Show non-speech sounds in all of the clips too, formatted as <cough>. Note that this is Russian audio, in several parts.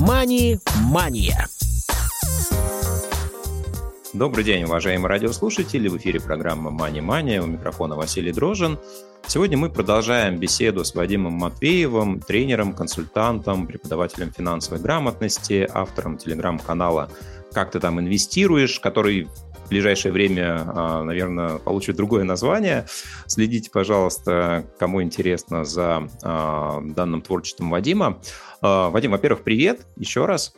Мани-мания. Добрый день, уважаемые радиослушатели. В эфире программа «Мани-мания». У микрофона Василий Дрожин. Сегодня мы продолжаем беседу с Вадимом Матвеевым, тренером, консультантом, преподавателем финансовой грамотности, автором телеграм-канала «Как ты там инвестируешь», который в ближайшее время, а, наверное, получит другое название. Следите, пожалуйста, кому интересно за а, данным творчеством Вадима. А, Вадим, во-первых, привет еще раз.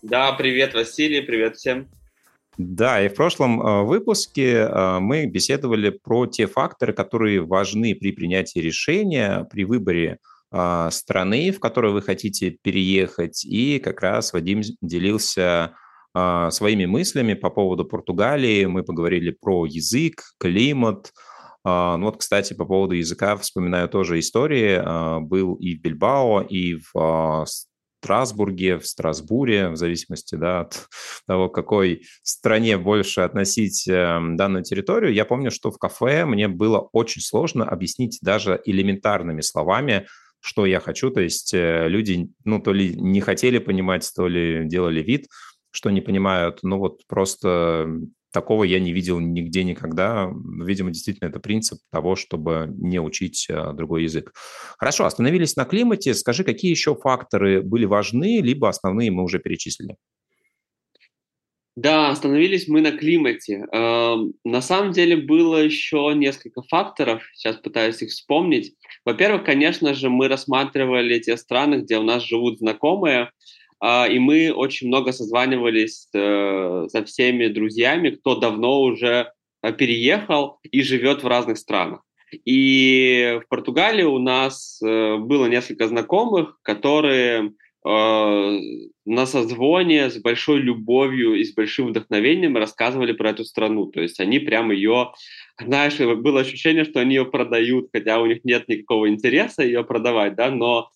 Да, привет, Василий, привет всем. Да, и в прошлом выпуске мы беседовали про те факторы, которые важны при принятии решения, при выборе страны, в которую вы хотите переехать. И как раз Вадим делился своими мыслями по поводу Португалии. Мы поговорили про язык, климат. Ну вот, кстати, по поводу языка вспоминаю тоже истории. Был и в Бильбао, и в Страсбурге, в Страсбуре, в зависимости да, от <laughs> того, к какой стране больше относить эм, данную территорию. Я помню, что в кафе мне было очень сложно объяснить даже элементарными словами, что я хочу. То есть э, люди, ну, то ли не хотели понимать, то ли делали вид, что не понимают. Ну, вот просто Такого я не видел нигде никогда. Видимо, действительно, это принцип того, чтобы не учить а, другой язык. Хорошо, остановились на климате. Скажи, какие еще факторы были важны, либо основные мы уже перечислили? Да, остановились мы на климате. Эм, на самом деле было еще несколько факторов, сейчас пытаюсь их вспомнить. Во-первых, конечно же, мы рассматривали те страны, где у нас живут знакомые, и мы очень много созванивались э, со всеми друзьями, кто давно уже э, переехал и живет в разных странах. И в Португалии у нас э, было несколько знакомых, которые на созвоне с большой любовью и с большим вдохновением рассказывали про эту страну. То есть они прямо ее, знаешь, было ощущение, что они ее продают, хотя у них нет никакого интереса ее продавать, да, но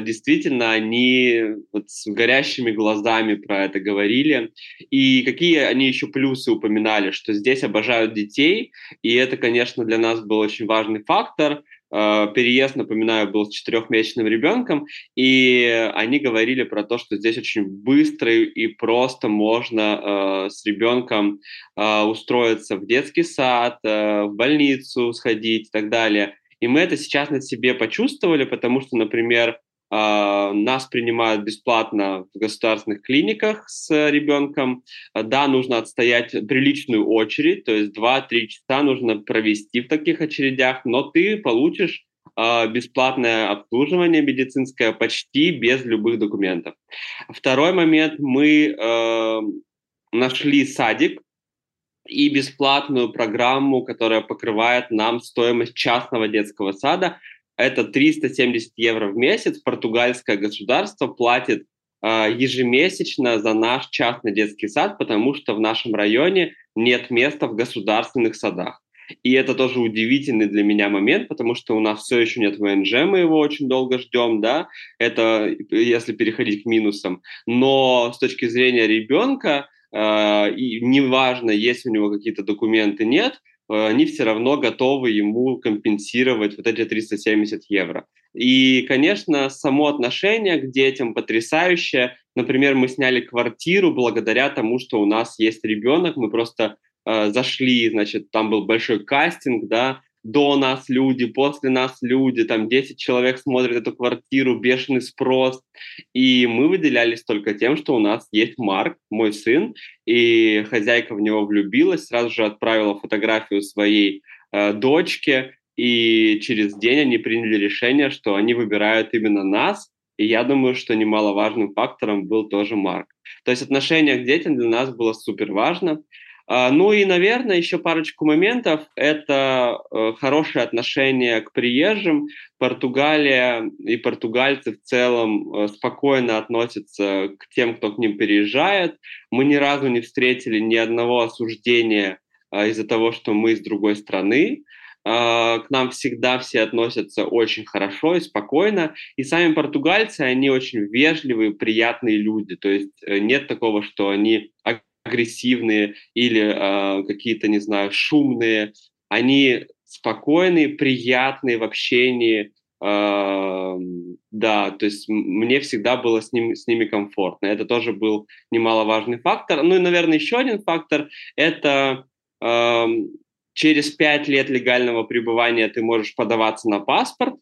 действительно, они вот с горящими глазами про это говорили. И какие они еще плюсы упоминали, что здесь обожают детей, и это, конечно, для нас был очень важный фактор. Uh, переезд, напоминаю, был с четырехмесячным ребенком, и они говорили про то, что здесь очень быстро и просто можно uh, с ребенком устроиться в детский сад, в больницу сходить и так далее. И мы это сейчас на себе почувствовали, потому что, например, а, нас принимают бесплатно в государственных клиниках с ребенком. Да, нужно отстоять приличную очередь, то есть 2-3 часа нужно провести в таких очередях, но ты получишь а, бесплатное обслуживание медицинское почти без любых документов. Второй момент, мы э, нашли садик, и бесплатную программу, которая покрывает нам стоимость частного детского сада. Это 370 евро в месяц. Португальское государство платит э, ежемесячно за наш частный детский сад, потому что в нашем районе нет места в государственных садах. И это тоже удивительный для меня момент, потому что у нас все еще нет ВНЖ, мы его очень долго ждем, да, это если переходить к минусам. Но с точки зрения ребенка, и неважно, есть у него какие-то документы, нет, а, они все равно готовы ему компенсировать вот эти 370 евро. И, конечно, само отношение к детям потрясающее. Например, мы сняли квартиру благодаря тому, что у нас есть ребенок. Мы просто э, зашли, значит, там был большой кастинг, да, до нас люди, после нас люди, там 10 человек смотрят эту квартиру, бешеный спрос. И мы выделялись только тем, что у нас есть Марк, мой сын, и хозяйка в него влюбилась, сразу же отправила фотографию своей э, дочке, и через день они приняли решение, что они выбирают именно нас, и я думаю, что немаловажным фактором был тоже Марк. То есть отношение к детям для нас было супер важно. А, ну и, наверное, еще парочку моментов. Это э, хорошее отношение к приезжим. Португалия и португальцы в целом э, спокойно относятся к тем, кто к ним переезжает. Мы ни разу не встретили ни одного осуждения а, из-за того, что мы из другой страны. А, к нам всегда все относятся очень хорошо и спокойно. И сами португальцы, они очень вежливые, приятные люди. То есть э, нет такого, что они агрессивные или э, какие-то, не знаю, шумные. Они спокойные, приятные в общении, Да, то есть мне всегда было с, ним, с ними комфортно. Это тоже был немаловажный фактор. Ну и, наверное, еще один фактор – это э, через пять лет легального пребывания ты можешь подаваться на паспорт,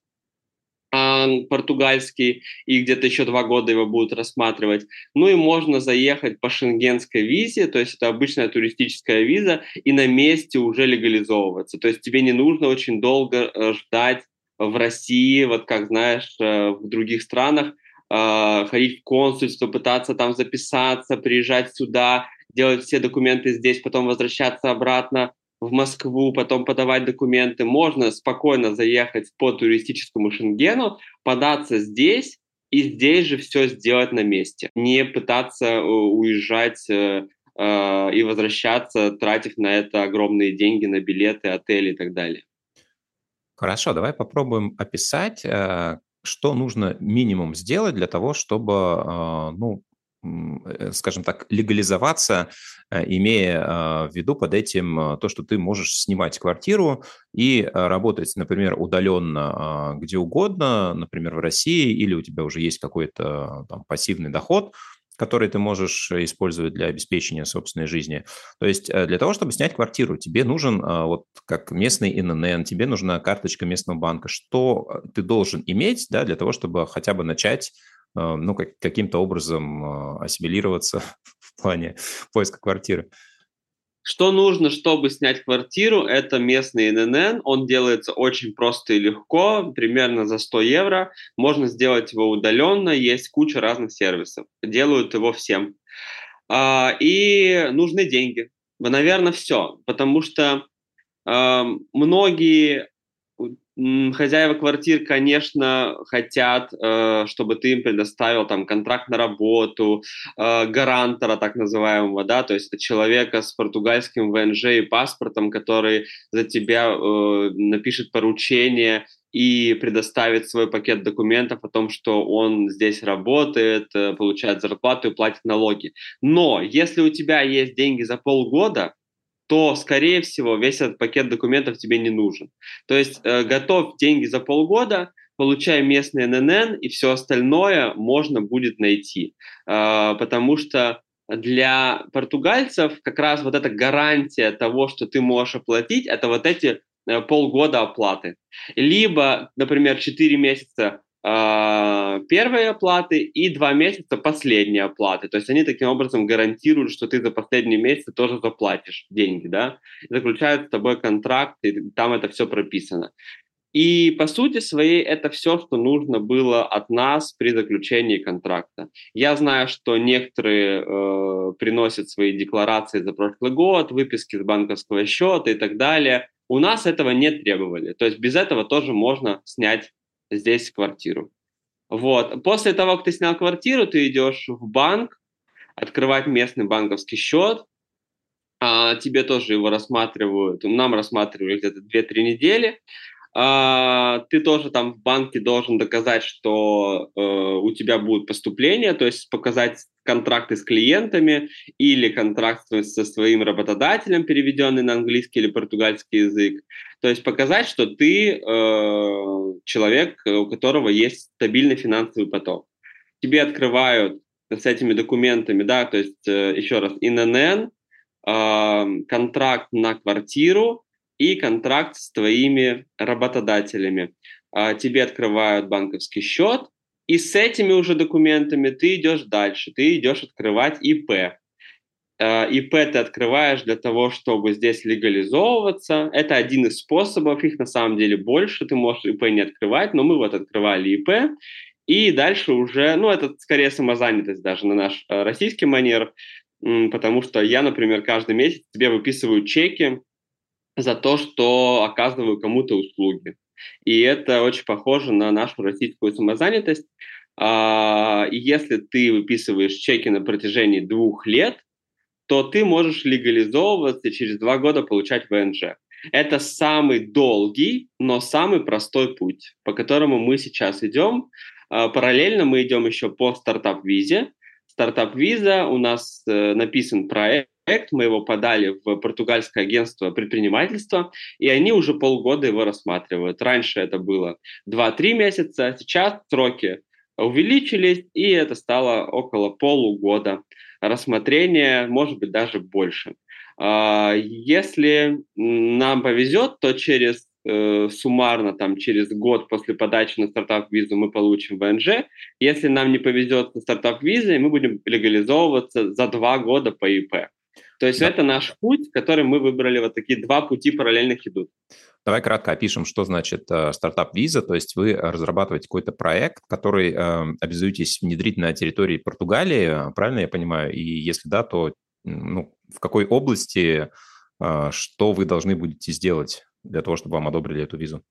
португальский, и где-то еще два года его будут рассматривать. Ну и можно заехать по шенгенской визе, то есть это обычная туристическая виза, и на месте уже легализовываться. То есть тебе не нужно очень долго э, ждать в России, вот как знаешь, э, в других странах, э, ходить в консульство, пытаться там записаться, приезжать сюда, делать все документы здесь, потом возвращаться обратно в Москву, потом подавать документы. Можно спокойно заехать по туристическому Шенгену, податься здесь и здесь же все сделать на месте. Не пытаться э, уезжать э, э, и возвращаться, тратив на это огромные деньги на билеты, отели и так далее. Хорошо, давай попробуем описать, э, что нужно минимум сделать для того, чтобы, э, ну, скажем так, легализоваться, э, имея а, в виду под этим а, то, что ты можешь снимать квартиру и а, работать, например, удаленно где угодно, например, в России, или у тебя уже есть какой-то там пассивный доход, который ты можешь использовать для обеспечения собственной жизни. То есть э, для того, чтобы снять квартиру, тебе нужен, вот как местный ИНН, тебе нужна карточка местного банка. Что ты должен иметь да, для того, чтобы хотя бы начать ну, как, каким-то образом а, ассимилироваться <laughs> в плане поиска квартиры. Что нужно, чтобы снять квартиру, это местный ННН. Он делается очень просто и легко, примерно за 100 евро. Можно сделать его удаленно, есть куча разных сервисов. Делают его всем. А, и нужны деньги. Наверное, все. Потому что многие Хозяева квартир, конечно, хотят, э, чтобы ты им предоставил там контракт на работу, э, гарантора так называемого, да, то есть это человека с португальским ВНЖ и паспортом, который за тебя э, напишет поручение и предоставит свой пакет документов о том, что он здесь работает, получает зарплату и платит налоги. Но если у тебя есть деньги за полгода, то, скорее всего, весь этот пакет документов тебе не нужен. То есть э, готов деньги за полгода, получай местный ННН, и все остальное можно будет найти. Э, потому что для португальцев как раз вот эта гарантия того, что ты можешь оплатить, это вот эти э, полгода оплаты. Либо, например, 4 месяца а, первой оплаты и два месяца последней оплаты. То есть они таким образом гарантируют, что ты за последние месяцы тоже заплатишь деньги, да, заключают с тобой контракт, и там это все прописано. И по сути своей это все, что нужно было от нас при заключении контракта. Я знаю, что некоторые э, приносят свои декларации за прошлый год, выписки с банковского счета и так далее. У нас этого не требовали. То есть без этого тоже можно снять здесь квартиру. Вот. После того, как ты снял квартиру, ты идешь в банк, открывать местный банковский счет, а, тебе тоже его рассматривают, нам рассматривали где-то 2-3 недели, ты тоже там в банке должен доказать, что э, у тебя будут поступления, то есть показать контракты с клиентами или контракт со своим работодателем, переведенный на английский или португальский язык. То есть показать, что ты э, человек, у которого есть стабильный финансовый поток. Тебе открывают с этими документами, да, то есть э, еще раз, ИНН, э, контракт на квартиру, и контракт с твоими работодателями. А, тебе открывают банковский счет, и с этими уже документами ты идешь дальше, ты идешь открывать ИП. А, ИП ты открываешь для того, чтобы здесь легализовываться. Это один из способов, их на самом деле больше. Ты можешь ИП не открывать, но мы вот открывали ИП. И дальше уже, ну, это скорее самозанятость даже на наш э, российский манер, потому что я, например, каждый месяц тебе выписываю чеки за то, что оказываю кому-то услуги. И это очень похоже на нашу российскую самозанятость. А, если ты выписываешь чеки на протяжении двух лет, то ты можешь легализовываться и через два года получать ВНЖ. Это самый долгий, но самый простой путь, по которому мы сейчас идем. А, параллельно мы идем еще по стартап-визе. Стартап-виза, у нас э, написан проект, проект, мы его подали в португальское агентство предпринимательства, и они уже полгода его рассматривают. Раньше это было 2-3 месяца, сейчас сроки увеличились, и это стало около полугода рассмотрения, может быть, даже больше. А, если нам повезет, то через э, суммарно там через год после подачи на стартап-визу мы получим ВНЖ. Если нам не повезет на стартап-визе, мы будем легализовываться за два года по ИП. То есть да. это наш путь, который мы выбрали, вот такие два пути параллельных идут. Давай кратко опишем, что значит э, стартап-виза. То есть вы разрабатываете какой-то проект, который э, обязуетесь внедрить на территории Португалии, правильно я понимаю? И если да, то ну, в какой области, э, что вы должны будете сделать для того, чтобы вам одобрили эту визу?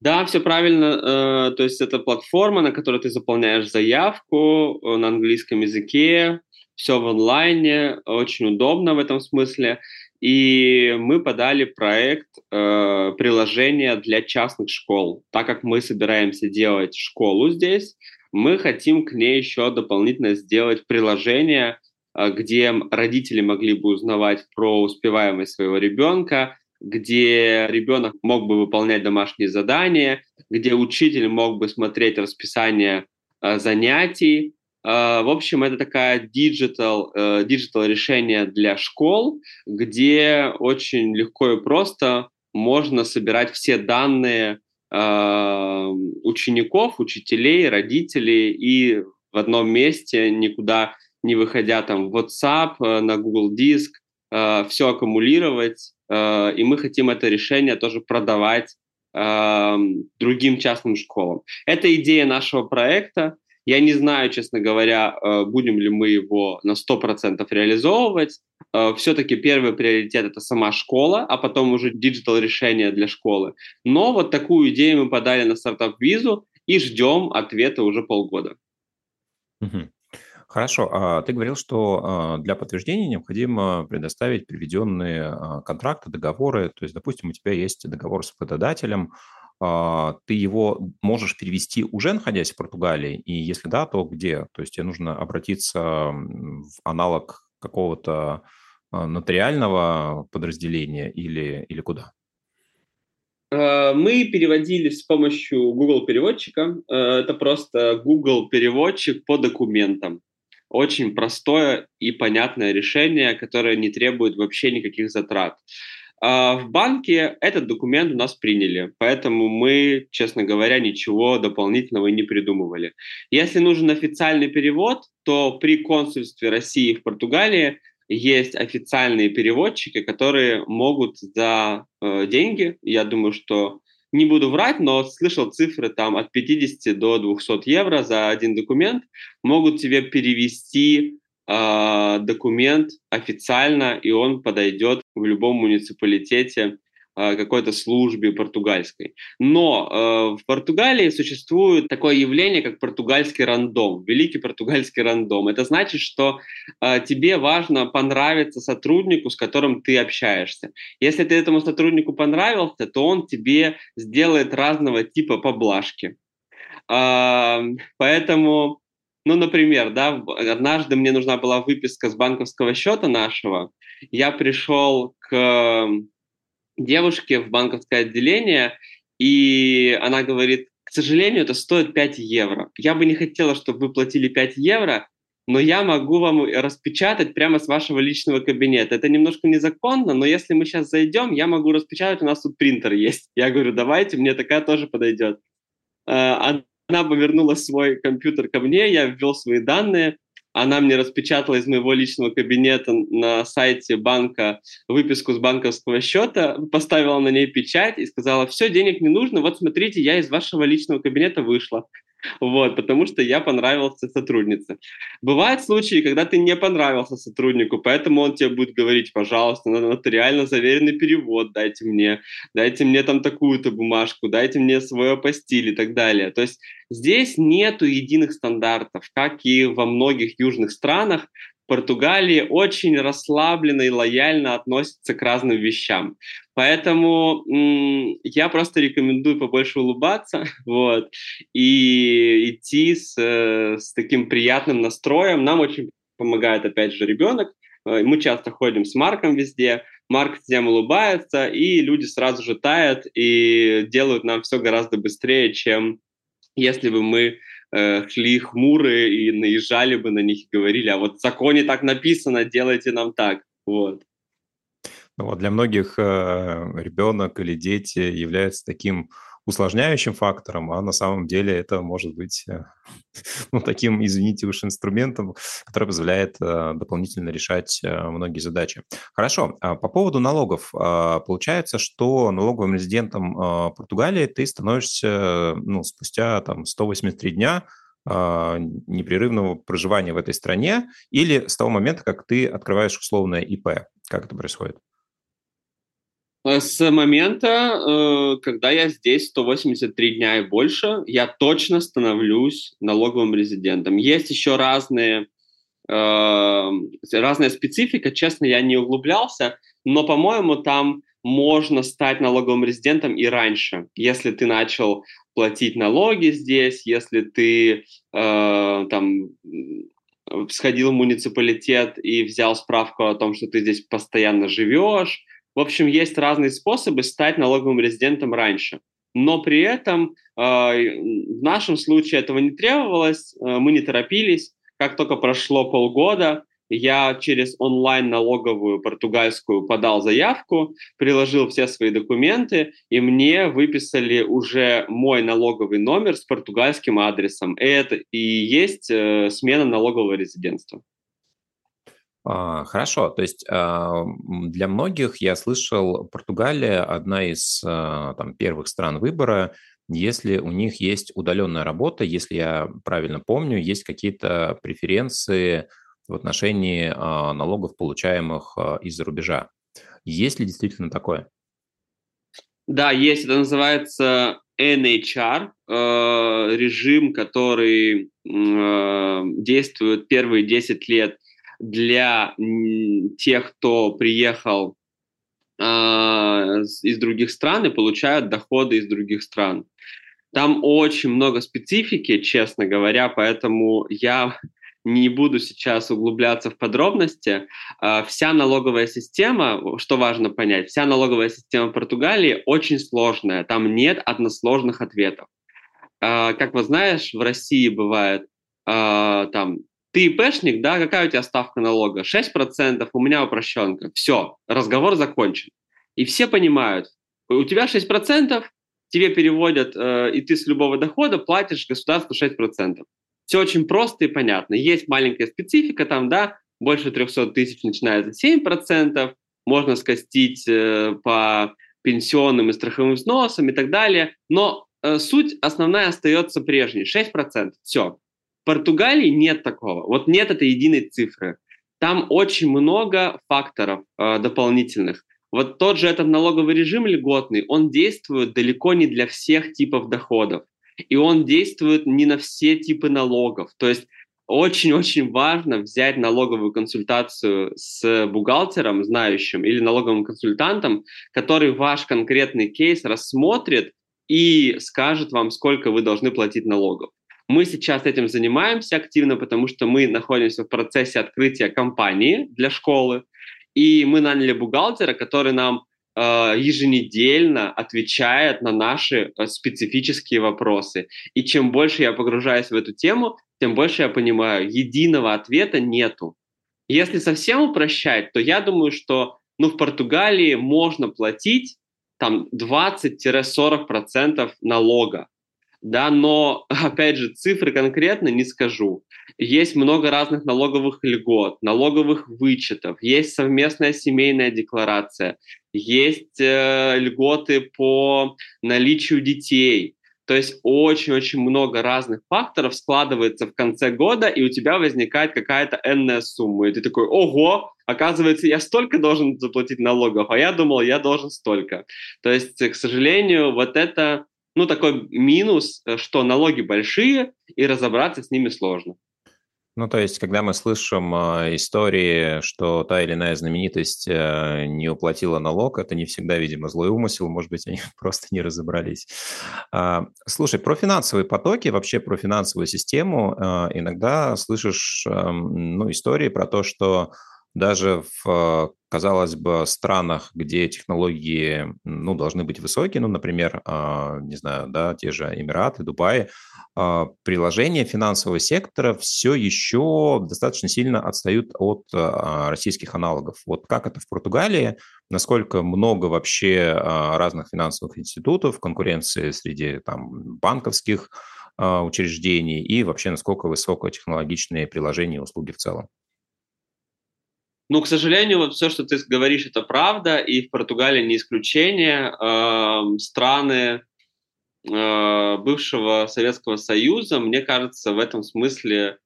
Да, все правильно. Э, то есть это платформа, на которой ты заполняешь заявку э, на английском языке, все в онлайне, очень удобно в этом смысле. И мы подали проект э, приложения для частных школ. Так как мы собираемся делать школу здесь, мы хотим к ней еще дополнительно сделать приложение, э, где родители могли бы узнавать про успеваемость своего ребенка, где ребенок мог бы выполнять домашние задания, где учитель мог бы смотреть расписание э, занятий, в общем, это такая digital, digital решение для школ, где очень легко и просто можно собирать все данные uh, учеников, учителей, родителей и в одном месте, никуда не выходя там в WhatsApp, на Google Диск, все аккумулировать. И мы хотим это решение тоже продавать другим частным школам. Это идея нашего проекта. Я не знаю, честно говоря, э, будем ли мы его на 100% реализовывать. Э, Все-таки первый приоритет – это сама школа, а потом уже digital решения для школы. Но вот такую идею мы подали на стартап-визу и ждем ответа уже полгода. Хорошо. А ты говорил, что а, для подтверждения необходимо предоставить приведенные а, контракты, договоры. То есть, допустим, у тебя есть договор с работодателем, ты его можешь перевести уже находясь в Португалии? И если да, то где? То есть тебе нужно обратиться в аналог какого-то а, нотариального подразделения или, или куда? А, мы переводили с помощью Google переводчика. Это просто Google переводчик по документам. Очень простое и понятное решение, которое не требует вообще никаких затрат. А, в банке этот документ у нас приняли, поэтому мы, честно говоря, ничего дополнительного не придумывали. Если нужен официальный перевод, то при консульстве России в Португалии есть официальные переводчики, которые могут за э, деньги, я думаю, что не буду врать, но слышал цифры там от 50 до 200 евро за один документ, могут тебе перевести э, документ официально, и он подойдет в любом муниципалитете э, какой-то службе португальской. Но э, в Португалии существует такое явление, как португальский рандом, великий португальский рандом. Это значит, что э, тебе важно понравиться сотруднику, с которым ты общаешься. Если ты этому сотруднику понравился, то он тебе сделает разного типа поблажки. Поэтому ну, например, да, однажды мне нужна была выписка с банковского счета нашего. Я пришел к девушке в банковское отделение, и она говорит, к сожалению, это стоит 5 евро. Я бы не хотела, чтобы вы платили 5 евро, но я могу вам распечатать прямо с вашего личного кабинета. Это немножко незаконно, но если мы сейчас зайдем, я могу распечатать, у нас тут принтер есть. Я говорю, давайте, мне такая тоже подойдет. А, она повернула свой компьютер ко мне, я ввел свои данные, она мне распечатала из моего личного кабинета на сайте банка выписку с банковского счета, поставила на ней печать и сказала, все, денег не нужно, вот смотрите, я из вашего личного кабинета вышла. Вот, потому что я понравился сотруднице. Бывают случаи, когда ты не понравился сотруднику, поэтому он тебе будет говорить, пожалуйста, надо нотариально заверенный перевод дайте мне, дайте мне там такую-то бумажку, дайте мне свой апостиль и так далее. То есть здесь нету единых стандартов, как и во многих южных странах, Португалии очень расслабленно и лояльно относятся к разным вещам. Поэтому м- я просто рекомендую побольше улыбаться <laughs> вот, и идти с, э, с таким приятным настроем. Нам очень помогает, опять же, ребенок. э, мы часто ходим с Марком везде, Марк всем улыбается, и люди сразу же тают и делают нам все гораздо быстрее, чем если бы мы э, шли хмурые и наезжали бы на них и говорили, а вот в законе так написано, делайте нам так. Вот. Ну, вот для многих э, ребенок или дети являются таким усложняющим фактором, а на самом деле это может быть э, <laughs> ну, таким, извините уж, инструментом, который позволяет э, дополнительно решать э, многие задачи. Хорошо, а по поводу налогов. А, получается, что налоговым резидентом Португалии ты становишься ну, спустя там, 183 дня непрерывного проживания в этой стране или с того момента, как ты открываешь условное ИП? Как это происходит? Э, с момента, э, когда я здесь 183 дня и больше, я точно становлюсь налоговым резидентом. Есть еще разные, э, разная специфика, честно, я не углублялся, но, по-моему, там можно стать налоговым резидентом и раньше, если ты начал платить налоги здесь, если ты там сходил в муниципалитет и взял справку о том, что ты здесь постоянно живешь, в общем, есть разные способы стать налоговым резидентом раньше. Но при этом э, в нашем случае этого не требовалось, э, мы не торопились. Как только прошло полгода, я через онлайн-налоговую португальскую подал заявку, приложил все свои документы, и мне выписали уже мой налоговый номер с португальским адресом. Это и есть э, смена налогового резидентства. А, хорошо, то есть а, для многих, я слышал, Португалия одна из а, там, первых стран выбора, если у них есть удаленная работа, если я правильно помню, есть какие-то преференции в отношении налогов, получаемых из-за рубежа. Есть ли действительно такое? Да, есть. Это называется NHR, э, режим, который э, действует первые 10 лет для тех, кто приехал э, из других стран и получают доходы из других стран. Там очень много специфики, честно говоря, поэтому я <laughs> не буду сейчас углубляться в подробности. Э, вся налоговая система, что важно понять, вся налоговая система Португалии очень сложная, там нет односложных ответов. Э, как вы знаешь, в России бывает там ты ИПшник, да, какая у тебя ставка налога? 6%, у меня упрощенка. Все, разговор закончен. И все понимают, у тебя 6%, тебе переводят, э, и ты с любого дохода платишь государству 6%. Все очень просто и понятно. Есть маленькая специфика там, да, больше 300 тысяч начинается 7%, можно скостить э, по пенсионным и страховым взносам и так далее, но э, суть основная остается прежней, 6%, все. Португалии нет такого. Вот нет этой единой цифры. Там очень много факторов э, дополнительных. Вот тот же этот налоговый режим льготный, он действует далеко не для всех типов доходов. И он действует не на все типы налогов. То есть очень-очень важно взять налоговую консультацию с бухгалтером, знающим, или налоговым консультантом, который ваш конкретный кейс рассмотрит и скажет вам, сколько вы должны платить налогов. Мы сейчас этим занимаемся активно, потому что мы находимся в процессе открытия компании для школы, и мы наняли бухгалтера, который нам э, еженедельно отвечает на наши э, специфические вопросы. И чем больше я погружаюсь в эту тему, тем больше я понимаю, единого ответа нету. Если совсем упрощать, то я думаю, что ну, в Португалии можно платить там 20-40% налога да, но, <laughs> опять же, цифры конкретно не скажу. Есть много разных налоговых льгот, налоговых вычетов, есть совместная семейная декларация, есть э, льготы по наличию детей. То есть очень-очень много разных факторов складывается в конце года, и у тебя возникает какая-то энная сумма. И ты такой, ого, оказывается, я столько должен заплатить налогов, а я думал, я должен столько. То есть, к сожалению, вот это ну, такой минус, э, что налоги большие, и разобраться с ними сложно. Ну, то есть, когда мы слышим э, истории, что та или иная знаменитость э, не уплатила налог, это не всегда, видимо, злой умысел, может быть, они <laughs> просто не разобрались. А, слушай, про финансовые потоки, вообще про финансовую систему, э, иногда слышишь э, ну, истории про то, что даже в, казалось бы, странах, где технологии ну, должны быть высокие, ну, например, а, не знаю, да, те же Эмираты, Дубай, а, приложения финансового сектора все еще достаточно сильно отстают от а, российских аналогов. Вот как это в Португалии? Насколько много вообще разных финансовых институтов, конкуренции среди там, банковских учреждений и вообще насколько высокотехнологичные приложения и услуги в целом? Ну, к сожалению, вот все, что ты говоришь, это правда, и в Португалии не исключение. Э, страны э, бывшего Советского Союза, мне кажется, в этом смысле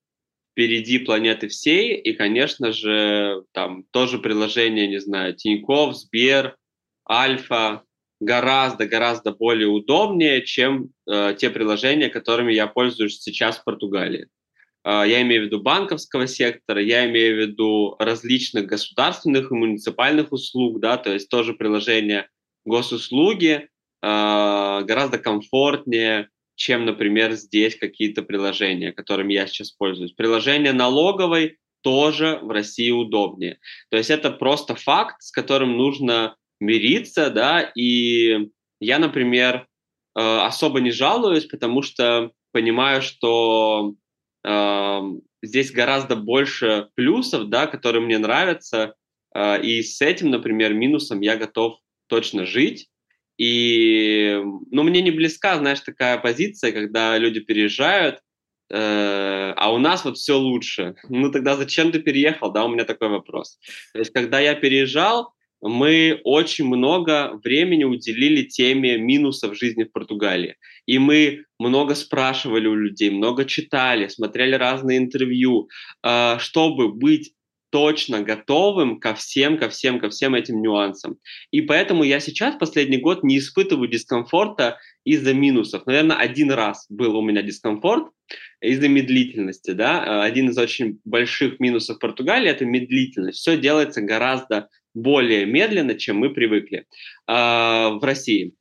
впереди планеты всей, и, конечно же, там тоже приложение, не знаю, Тинькофф, Сбер, Альфа, гораздо-гораздо более удобнее, чем э, те приложения, которыми я пользуюсь сейчас в Португалии. А, я имею в виду банковского сектора, я имею в виду различных государственных и муниципальных услуг, да, то есть тоже приложение госуслуги а, гораздо комфортнее, чем, например, здесь какие-то приложения, которыми я сейчас пользуюсь. Приложение налоговой тоже в России удобнее. То есть это просто факт, с которым нужно мириться, да, и я, например, а, особо не жалуюсь, потому что понимаю, что здесь гораздо больше плюсов, да, которые мне нравятся, а, и с этим, например, минусом я готов точно жить. И, ну, мне не близка, знаешь, такая позиция, когда люди переезжают, э, а у нас вот все лучше. <laughs> Ну, тогда зачем ты переехал, да, у меня такой вопрос. То есть, когда я переезжал, мы очень много времени уделили теме минусов жизни в Португалии. И мы много спрашивали у людей, много читали, смотрели разные интервью, а, чтобы быть точно готовым ко всем, ко всем, ко всем этим нюансам. И поэтому я сейчас последний год не испытываю дискомфорта из-за минусов. Наверное, один раз был у меня дискомфорт из-за медлительности. Да? Один из очень больших минусов Португалии – это медлительность. Все делается гораздо более медленно, чем мы привыкли э, в России.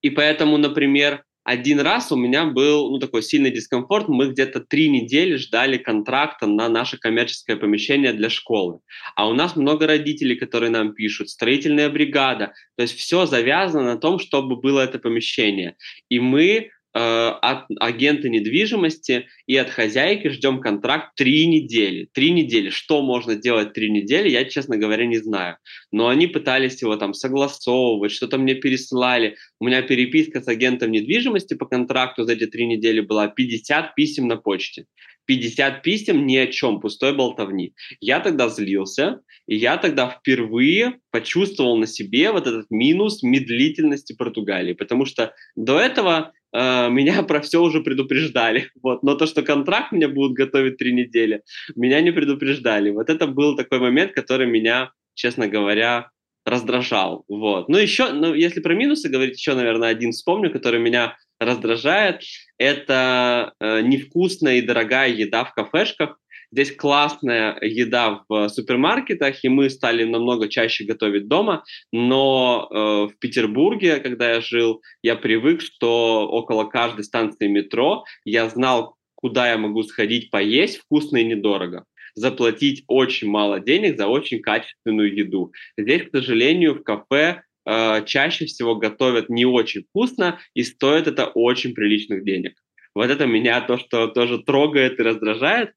И поэтому, например, один раз у меня был ну, такой сильный дискомфорт. Мы где-то три недели ждали контракта на наше коммерческое помещение для школы. А у нас много родителей, которые нам пишут, строительная бригада. То есть все завязано на том, чтобы было это помещение. И мы от агента недвижимости и от хозяйки ждем контракт три недели. Три недели. Что можно делать три недели, я, честно говоря, не знаю. Но они пытались его там согласовывать, что-то мне пересылали. У меня переписка с агентом недвижимости по контракту за эти три недели была 50 писем на почте. 50 писем ни о чем, пустой болтовни. Я тогда злился, и я тогда впервые почувствовал на себе вот этот минус медлительности Португалии, потому что до этого э, меня <laughs> про все уже предупреждали. Вот. Но то, что контракт меня будут готовить три недели, меня не предупреждали. Вот это был такой момент, который меня, честно говоря, раздражал. Вот. Ну, еще, ну, если про минусы говорить, еще, наверное, один вспомню, который меня раздражает. Это э, невкусная и дорогая еда в кафешках. Здесь классная еда в супермаркетах, и мы стали намного чаще готовить дома. Но э, в Петербурге, когда я жил, я привык, что около каждой станции метро я знал, куда я могу сходить поесть вкусно и недорого заплатить очень мало денег за очень качественную еду. Здесь, к сожалению, в кафе э, чаще всего готовят не очень вкусно и стоит это очень приличных денег. Вот это меня то, что тоже трогает и раздражает,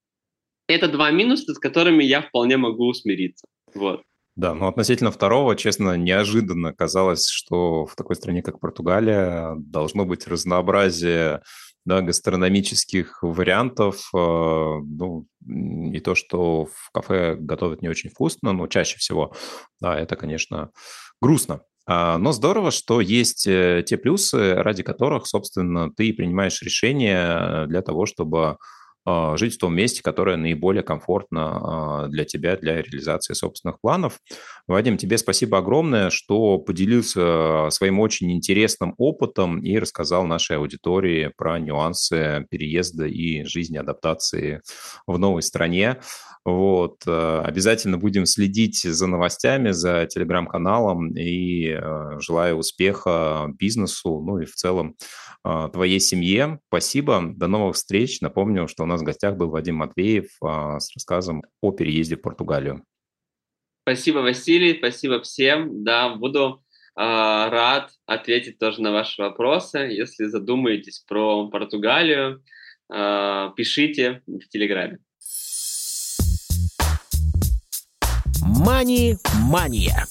это два минуса, с которыми я вполне могу смириться. Вот. Да, но относительно второго, честно, неожиданно казалось, что в такой стране, как Португалия, должно быть разнообразие да, гастрономических вариантов. Э, ну, и то, что в кафе готовят не очень вкусно, но чаще всего, да, это, конечно, грустно. А, но здорово, что есть э, те плюсы, ради которых, собственно, ты принимаешь решение для того, чтобы жить в том месте, которое наиболее комфортно а, для тебя, для реализации собственных планов. Вадим, тебе спасибо огромное, что поделился своим очень интересным опытом и рассказал нашей аудитории про нюансы переезда и жизни, адаптации в новой стране. Вот. Э, обязательно будем следить за новостями, за телеграм-каналом и э, желаю успеха бизнесу, ну и в целом э, твоей семье. Спасибо, до новых встреч. Напомню, что у нас в гостях был Вадим Матвеев с рассказом о переезде в Португалию. Спасибо, Василий, спасибо всем. Да, буду рад ответить тоже на ваши вопросы. Если задумаетесь про Португалию, пишите в Телеграме. Мани-мания.